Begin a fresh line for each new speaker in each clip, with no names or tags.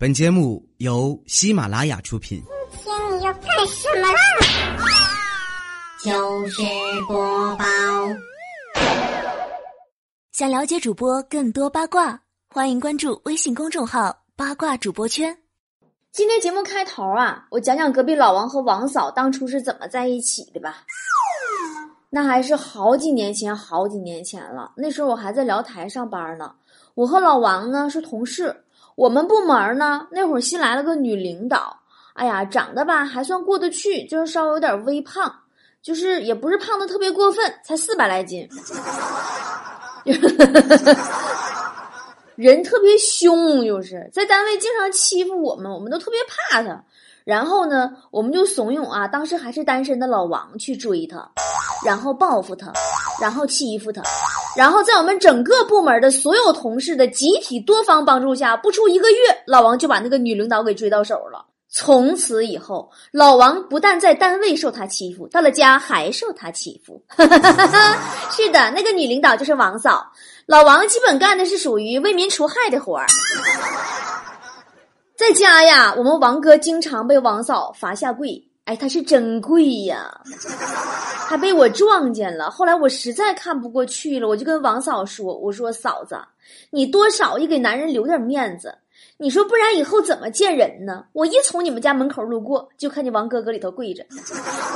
本节目由喜马拉雅出品。
今天你要干什么啦？
就是播报。
想了解主播更多八卦，欢迎关注微信公众号“八卦主播圈”。
今天节目开头啊，我讲讲隔壁老王和王嫂当初是怎么在一起的吧。那还是好几年前，好几年前了。那时候我还在辽台上班呢。我和老王呢是同事。我们部门呢，那会儿新来了个女领导，哎呀，长得吧还算过得去，就是稍微有点微胖，就是也不是胖的特别过分，才四百来斤，人特别凶，就是在单位经常欺负我们，我们都特别怕他。然后呢，我们就怂恿啊，当时还是单身的老王去追她，然后报复她，然后欺负她，然后在我们整个部门的所有同事的集体多方帮助下，不出一个月，老王就把那个女领导给追到手了。从此以后，老王不但在单位受他欺负，到了家还受他欺负。是的，那个女领导就是王嫂，老王基本干的是属于为民除害的活儿。在家呀，我们王哥经常被王嫂罚下跪，哎，他是真贵呀，还被我撞见了。后来我实在看不过去了，我就跟王嫂说：“我说嫂子，你多少也给男人留点面子。你说不然以后怎么见人呢？我一从你们家门口路过，就看见王哥哥里头跪着；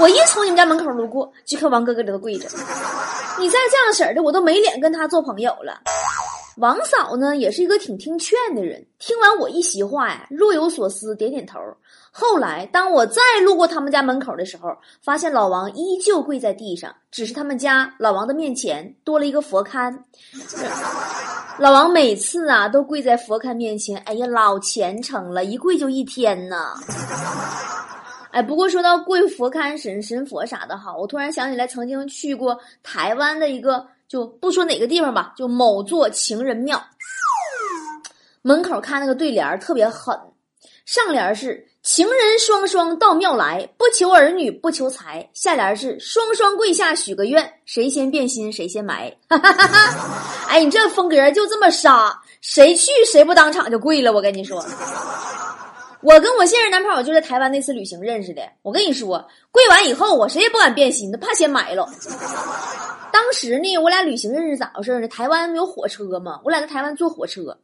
我一从你们家门口路过，就看王哥哥里头跪着。你再这样式的，我都没脸跟他做朋友了。”王嫂呢，也是一个挺听劝的人。听完我一席话呀，若有所思，点点头。后来，当我再路过他们家门口的时候，发现老王依旧跪在地上，只是他们家老王的面前多了一个佛龛。老王每次啊，都跪在佛龛面前，哎呀，老虔诚了，一跪就一天呐。哎，不过说到跪佛龛、神神佛啥的哈，我突然想起来，曾经去过台湾的一个。就不说哪个地方吧，就某座情人庙门口看那个对联特别狠，上联是情人双双到庙来，不求儿女不求财，下联是双双跪下许个愿，谁先变心谁先埋。哎，你这风格就这么杀，谁去谁不当场就跪了？我跟你说，我跟我现任男朋友就在台湾那次旅行认识的。我跟你说，跪完以后我谁也不敢变心，都怕先埋了。当时呢，我俩旅行认识咋回事呢？台湾有火车嘛，我俩在台湾坐火车，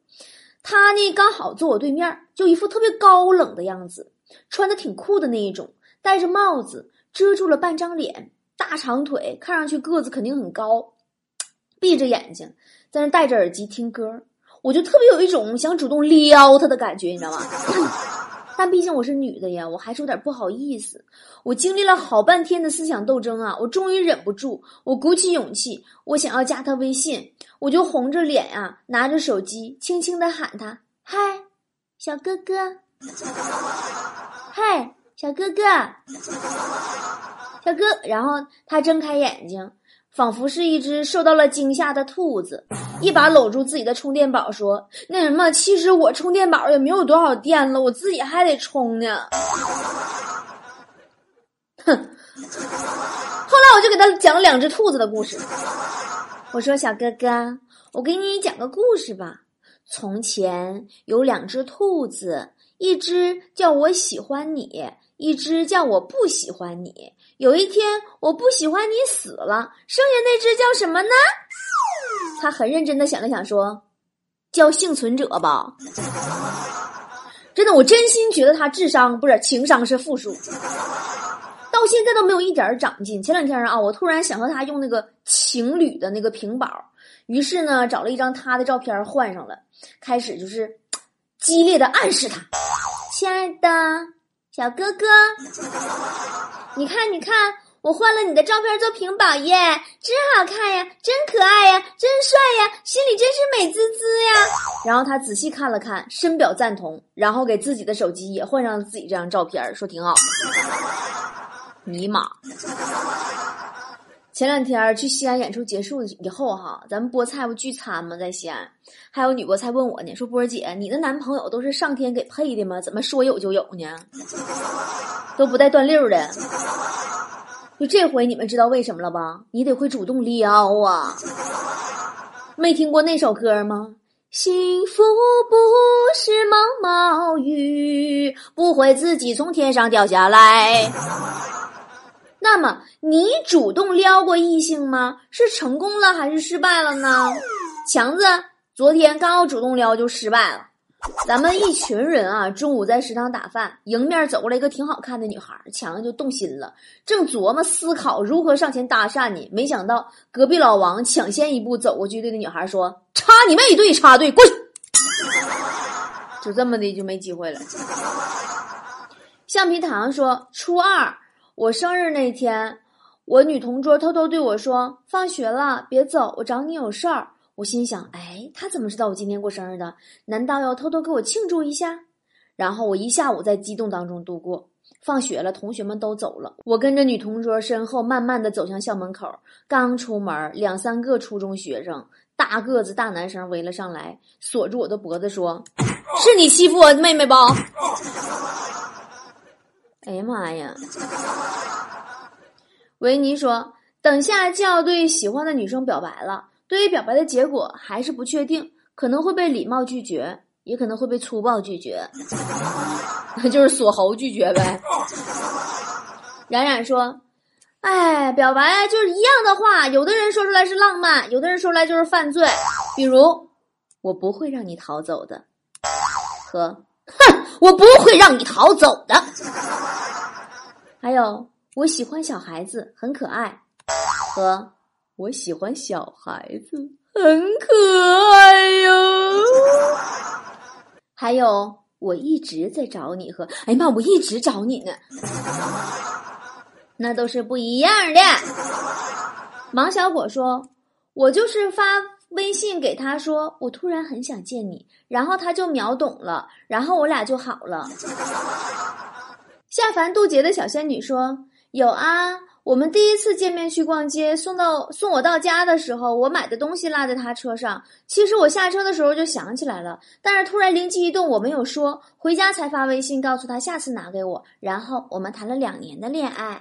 他呢刚好坐我对面，就一副特别高冷的样子，穿的挺酷的那一种，戴着帽子遮住了半张脸，大长腿，看上去个子肯定很高，闭着眼睛在那戴着耳机听歌，我就特别有一种想主动撩他的感觉，你知道吗？但毕竟我是女的呀，我还是有点不好意思。我经历了好半天的思想斗争啊，我终于忍不住，我鼓起勇气，我想要加他微信，我就红着脸啊，拿着手机，轻轻的喊他：“嗨，小哥哥，嗨，小哥哥，小哥。”然后他睁开眼睛。仿佛是一只受到了惊吓的兔子，一把搂住自己的充电宝，说：“那什么，其实我充电宝也没有多少电了，我自己还得充呢。”哼！后来我就给他讲了两只兔子的故事。我说：“小哥哥，我给你讲个故事吧。从前有两只兔子，一只叫我喜欢你，一只叫我不喜欢你。”有一天，我不喜欢你死了，剩下那只叫什么呢？他很认真的想了想，说：“叫幸存者吧。”真的，我真心觉得他智商不是情商是负数，到现在都没有一点长进。前两天啊，我突然想和他用那个情侣的那个屏保，于是呢，找了一张他的照片换上了，开始就是激烈的暗示他：“亲爱的小哥哥。”你看，你看，我换了你的照片做屏保耶，真好看呀，真可爱呀，真帅呀，心里真是美滋滋呀。然后他仔细看了看，深表赞同，然后给自己的手机也换上了自己这张照片，说挺好。尼玛！前两天去西安演出结束以后哈，咱们菠菜不聚餐吗？在西安，还有女菠菜问我呢，说波姐，你的男朋友都是上天给配的吗？怎么说有就有呢？都不带断溜的。就这回你们知道为什么了吧？你得会主动撩啊！没听过那首歌吗？幸福不是毛毛雨，不会自己从天上掉下来。那么，你主动撩过异性吗？是成功了还是失败了呢？强子昨天刚要主动撩就失败了。咱们一群人啊，中午在食堂打饭，迎面走过来一个挺好看的女孩，强子就动心了，正琢磨思考如何上前搭讪呢，没想到隔壁老王抢先一步走过去，对那女孩说：“插你妹队，插队，滚！” 就这么的就没机会了。橡皮糖说：“初二。”我生日那天，我女同桌偷偷对我说：“放学了，别走，我找你有事儿。”我心想：“哎，他怎么知道我今天过生日的？难道要偷偷给我庆祝一下？”然后我一下午在激动当中度过。放学了，同学们都走了，我跟着女同桌身后慢慢的走向校门口。刚出门，两三个初中学生，大个子大男生围了上来，锁住我的脖子说：“是你欺负我妹妹不？” 哎呀妈呀！维尼说：“等下就要对喜欢的女生表白了，对于表白的结果还是不确定，可能会被礼貌拒绝，也可能会被粗暴拒绝，那 就是锁喉拒绝呗。”冉冉说：“哎，表白就是一样的话，有的人说出来是浪漫，有的人说出来就是犯罪。比如，我不会让你逃走的，和哼，我不会让你逃走的。”还有，我喜欢小孩子，很可爱，和我喜欢小孩子，很可爱哟。还有，我一直在找你和，哎呀妈，我一直找你呢，那都是不一样的。王小果说：“我就是发微信给他说，我突然很想见你，然后他就秒懂了，然后我俩就好了。”下凡渡劫的小仙女说：“有啊，我们第一次见面去逛街，送到送我到家的时候，我买的东西落在他车上。其实我下车的时候就想起来了，但是突然灵机一动，我没有说，回家才发微信告诉他下次拿给我。然后我们谈了两年的恋爱。”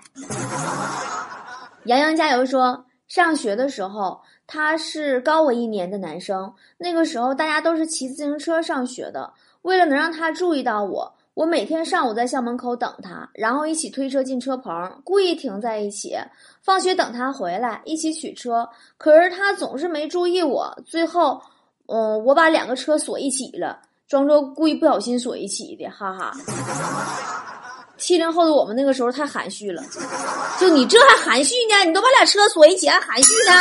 杨洋加油说：“上学的时候，他是高我一年的男生，那个时候大家都是骑自行车上学的，为了能让他注意到我。”我每天上午在校门口等他，然后一起推车进车棚，故意停在一起。放学等他回来，一起取车。可是他总是没注意我，最后，嗯，我把两个车锁一起了，装作故意不小心锁一起的，哈哈。七零后的我们那个时候太含蓄了，就你这还含蓄呢？你都把俩车锁一起还含蓄呢？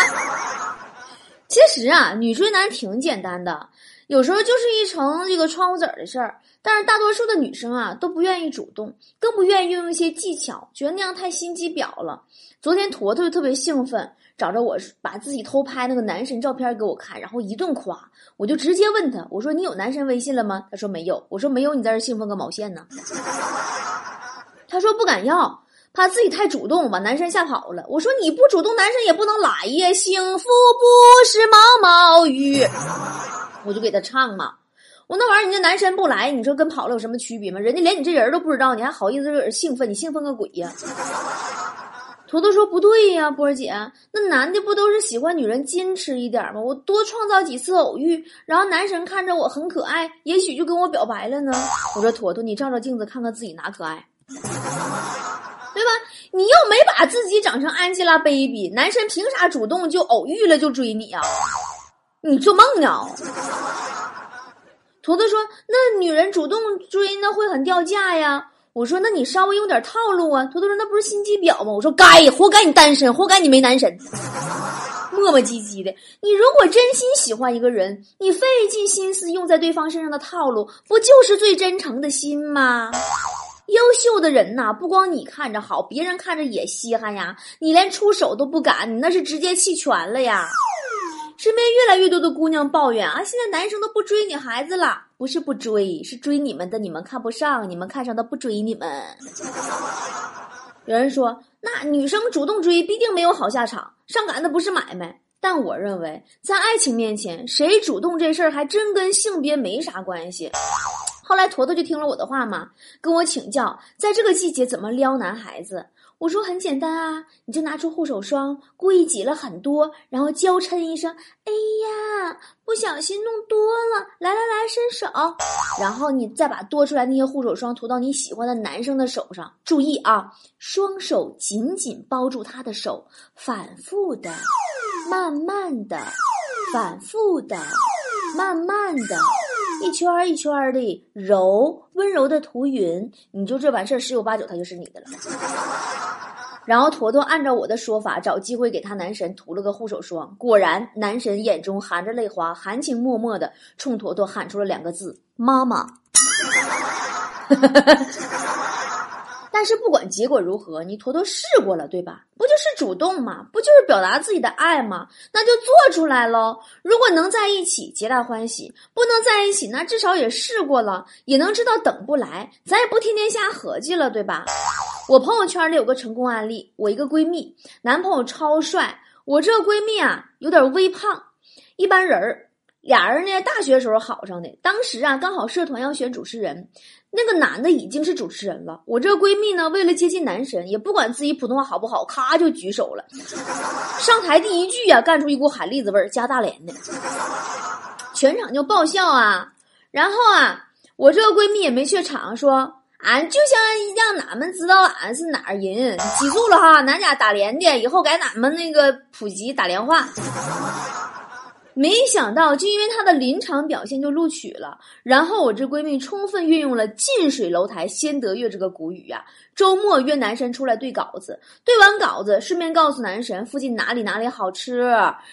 其实啊，女追男挺简单的。有时候就是一层这个窗户纸的事儿，但是大多数的女生啊都不愿意主动，更不愿意运用一些技巧，觉得那样太心机婊了。昨天坨坨就特别兴奋，找着我把自己偷拍那个男神照片给我看，然后一顿夸。我就直接问他，我说你有男神微信了吗？他说没有。我说没有，你在这兴奋个毛线呢？他说不敢要，怕自己太主动把男神吓跑了。我说你不主动，男神也不能来呀。幸福不是毛毛雨。我就给他唱嘛，我那玩意儿，你这男神不来，你说跟跑了有什么区别吗？人家连你这人都不知道，你还好意思在这兴奋？你兴奋个鬼呀！坨坨说不对呀，波儿姐，那男的不都是喜欢女人矜持一点吗？我多创造几次偶遇，然后男神看着我很可爱，也许就跟我表白了呢。我说坨坨，你照照镜子看看自己哪可爱，对吧？你又没把自己长成 Angelababy，男神凭啥主动就偶遇了就追你呀？你做梦呢！坨坨说：“那女人主动追，那会很掉价呀。”我说：“那你稍微用点套路啊。”坨坨说：“那不是心机婊吗？”我说：“该，活该你单身，活该你没男神，磨磨唧唧的。你如果真心喜欢一个人，你费尽心思用在对方身上的套路，不就是最真诚的心吗？优秀的人呐，不光你看着好，别人看着也稀罕呀。你连出手都不敢，你那是直接弃权了呀。”身边越来越多的姑娘抱怨啊，现在男生都不追女孩子了，不是不追，是追你们的，你们看不上，你们看上的不追你们。有人说，那女生主动追必定没有好下场，上赶的不是买卖。但我认为，在爱情面前，谁主动这事儿还真跟性别没啥关系。后来坨坨就听了我的话嘛，跟我请教，在这个季节怎么撩男孩子。我说很简单啊，你就拿出护手霜，故意挤了很多，然后娇嗔一声：“哎呀，不小心弄多了，来来来，伸手。”然后你再把多出来那些护手霜涂到你喜欢的男生的手上。注意啊，双手紧紧包住他的手，反复的、慢慢的、反复的、慢慢的。一圈一圈的揉，温柔的涂匀，你就这完事儿，十有八九他就是你的了。然后坨坨按照我的说法，找机会给他男神涂了个护手霜，果然男神眼中含着泪花，含情脉脉的冲坨坨喊出了两个字：“妈妈。” 但是不管结果如何，你坨坨试过了，对吧？不就是主动吗？不就是表达自己的爱吗？那就做出来喽。如果能在一起，皆大欢喜；不能在一起，那至少也试过了，也能知道等不来，咱也不天天瞎合计了，对吧？我朋友圈里有个成功案例，我一个闺蜜，男朋友超帅，我这个闺蜜啊有点微胖，一般人儿。俩人呢，大学时候好上的，当时啊刚好社团要选主持人。那个男的已经是主持人了，我这个闺蜜呢，为了接近男神，也不管自己普通话好不好，咔就举手了。上台第一句呀，干出一股海蛎子味儿，加大连的，全场就爆笑啊。然后啊，我这个闺蜜也没怯场，说俺就想让俺们知道俺是哪儿人，记住了哈，咱家大连的，以后给俺们那个普及打连话。没想到，就因为她的临场表现就录取了。然后我这闺蜜充分运用了“近水楼台先得月”这个古语呀。周末约男神出来对稿子，对完稿子顺便告诉男神附近哪里哪里好吃，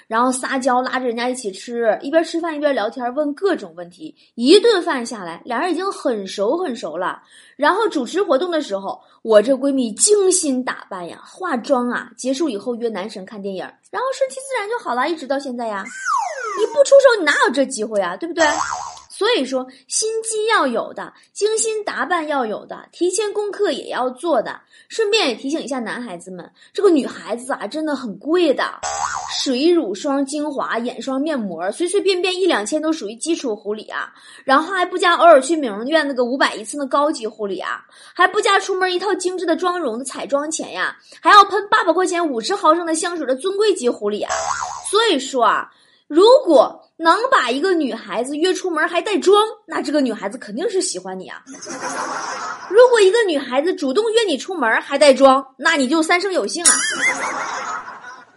然后撒娇拉着人家一起吃，一边吃饭一边聊天，问各种问题。一顿饭下来，俩人已经很熟很熟了。然后主持活动的时候，我这闺蜜精心打扮呀，化妆啊，结束以后约男神看电影，然后顺其自然就好了，一直到现在呀。你不出手，你哪有这机会啊？对不对？所以说，心机要有的，精心打扮要有的，提前功课也要做的。顺便也提醒一下男孩子们，这个女孩子啊，真的很贵的，水乳霜、精华、眼霜、面膜，随随便便一两千都属于基础护理啊。然后还不加偶尔去美容院那个五百一次的高级护理啊，还不加出门一套精致的妆容的彩妆钱呀，还要喷八百块钱五十毫升的香水的尊贵级护理啊。所以说啊。如果能把一个女孩子约出门还带妆，那这个女孩子肯定是喜欢你啊。如果一个女孩子主动约你出门还带妆，那你就三生有幸啊。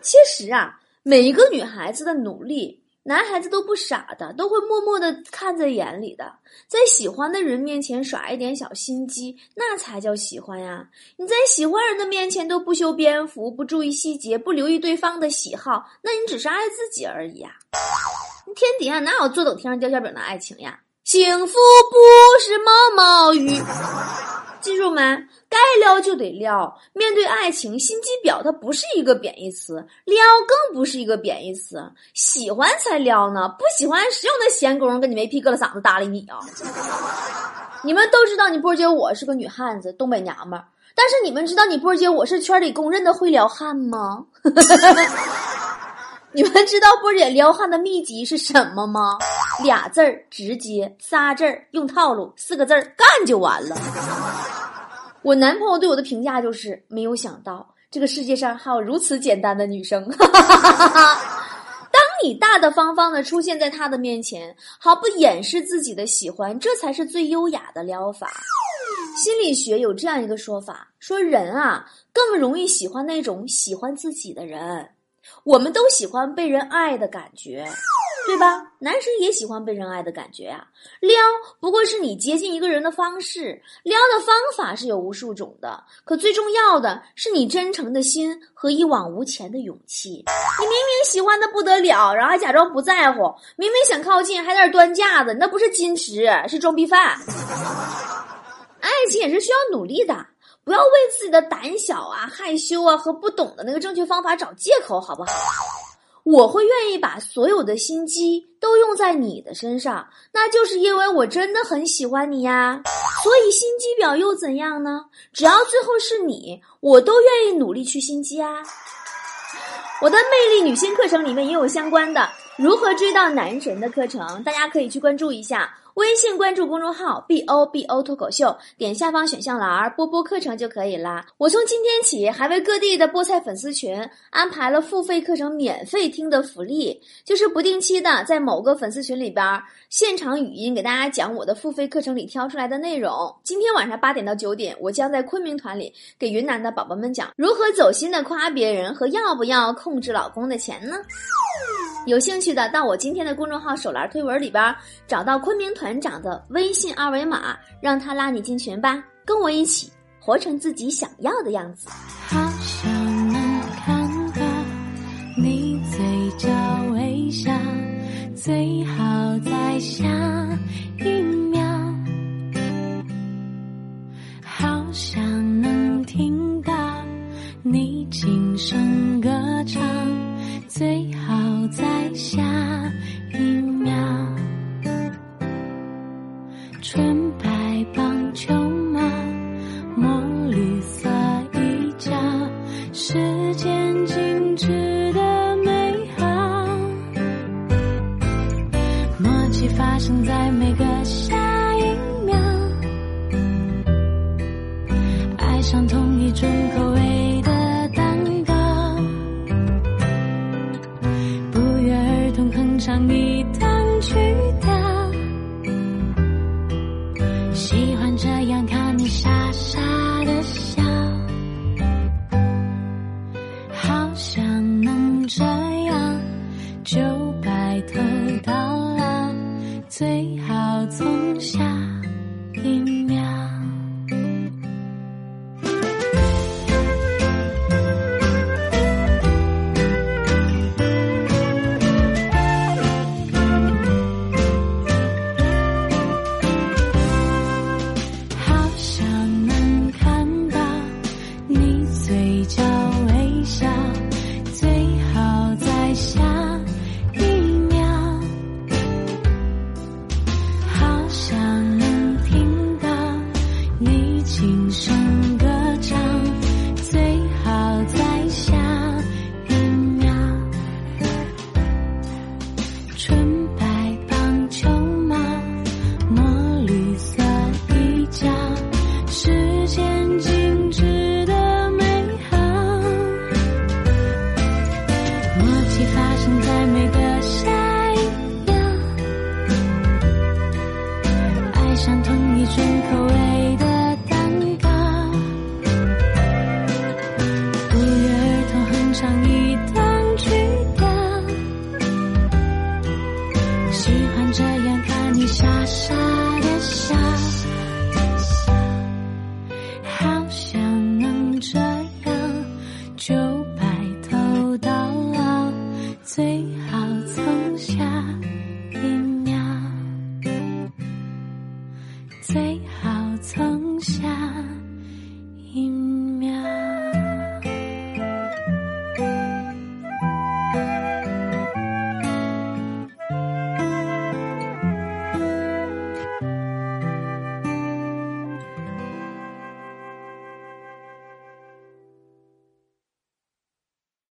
其实啊，每一个女孩子的努力。男孩子都不傻的，都会默默的看在眼里的。在喜欢的人面前耍一点小心机，那才叫喜欢呀！你在喜欢人的面前都不修边幅，不注意细节，不留意对方的喜好，那你只是爱自己而已呀！天底下哪有坐等天上掉馅饼的爱情呀？幸福不是毛毛雨。记住没？该撩就得撩。面对爱情，心机婊它不是一个贬义词，撩更不是一个贬义词。喜欢才撩呢，不喜欢谁有那闲工夫跟你没皮疙瘩嗓子搭理你啊？你们都知道你波姐我是个女汉子，东北娘们儿。但是你们知道你波姐我是圈里公认的会撩汉吗？你们知道波姐撩汉的秘籍是什么吗？俩字儿直接，仨字儿用套路，四个字儿干就完了。我男朋友对我的评价就是：没有想到这个世界上还有如此简单的女生。当你大大方方的出现在他的面前，毫不掩饰自己的喜欢，这才是最优雅的撩法。心理学有这样一个说法：说人啊，更容易喜欢那种喜欢自己的人。我们都喜欢被人爱的感觉。对吧？男生也喜欢被人爱的感觉呀。撩不过是你接近一个人的方式，撩的方法是有无数种的，可最重要的是你真诚的心和一往无前的勇气。你明明喜欢的不得了，然后还假装不在乎；明明想靠近，还在那端架子，那不是矜持，是装逼犯。爱情也是需要努力的，不要为自己的胆小啊、害羞啊和不懂的那个正确方法找借口，好不好？我会愿意把所有的心机都用在你的身上，那就是因为我真的很喜欢你呀。所以心机婊又怎样呢？只要最后是你，我都愿意努力去心机啊。我的魅力女性课程里面也有相关的如何追到男神的课程，大家可以去关注一下。微信关注公众号 “b o b o” 脱口秀，点下方选项栏播播课程就可以啦。我从今天起还为各地的菠菜粉丝群安排了付费课程免费听的福利，就是不定期的在某个粉丝群里边现场语音给大家讲我的付费课程里挑出来的内容。今天晚上八点到九点，我将在昆明团里给云南的宝宝们讲如何走心的夸别人和要不要控制老公的钱呢？有兴趣的，到我今天的公众号手栏推文里边找到昆明团长的微信二维码，让他拉你进群吧，跟我一起活成自己想要的样子。
好想能看到你嘴角微笑，最好在下一秒。好想能听到你轻声